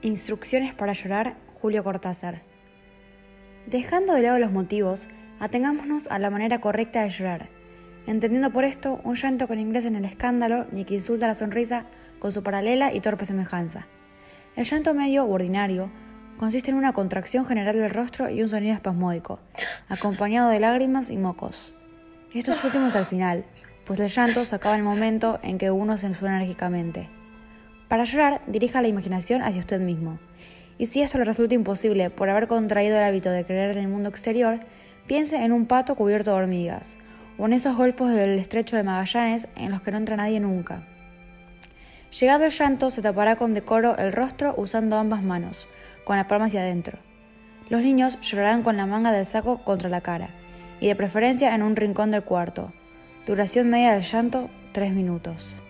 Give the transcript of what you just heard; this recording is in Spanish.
Instrucciones para llorar, Julio Cortázar. Dejando de lado los motivos, atengámonos a la manera correcta de llorar, entendiendo por esto un llanto que no ingresa en el escándalo ni que insulta la sonrisa con su paralela y torpe semejanza. El llanto medio o ordinario consiste en una contracción general del rostro y un sonido espasmódico, acompañado de lágrimas y mocos. Estos últimos al final, pues el llanto se acaba en el momento en que uno se enfura enérgicamente. Para llorar, dirija la imaginación hacia usted mismo. Y si esto le resulta imposible por haber contraído el hábito de creer en el mundo exterior, piense en un pato cubierto de hormigas, o en esos golfos del estrecho de Magallanes en los que no entra nadie nunca. Llegado el llanto, se tapará con decoro el rostro usando ambas manos, con la palma hacia adentro. Los niños llorarán con la manga del saco contra la cara, y de preferencia en un rincón del cuarto. Duración media del llanto, tres minutos.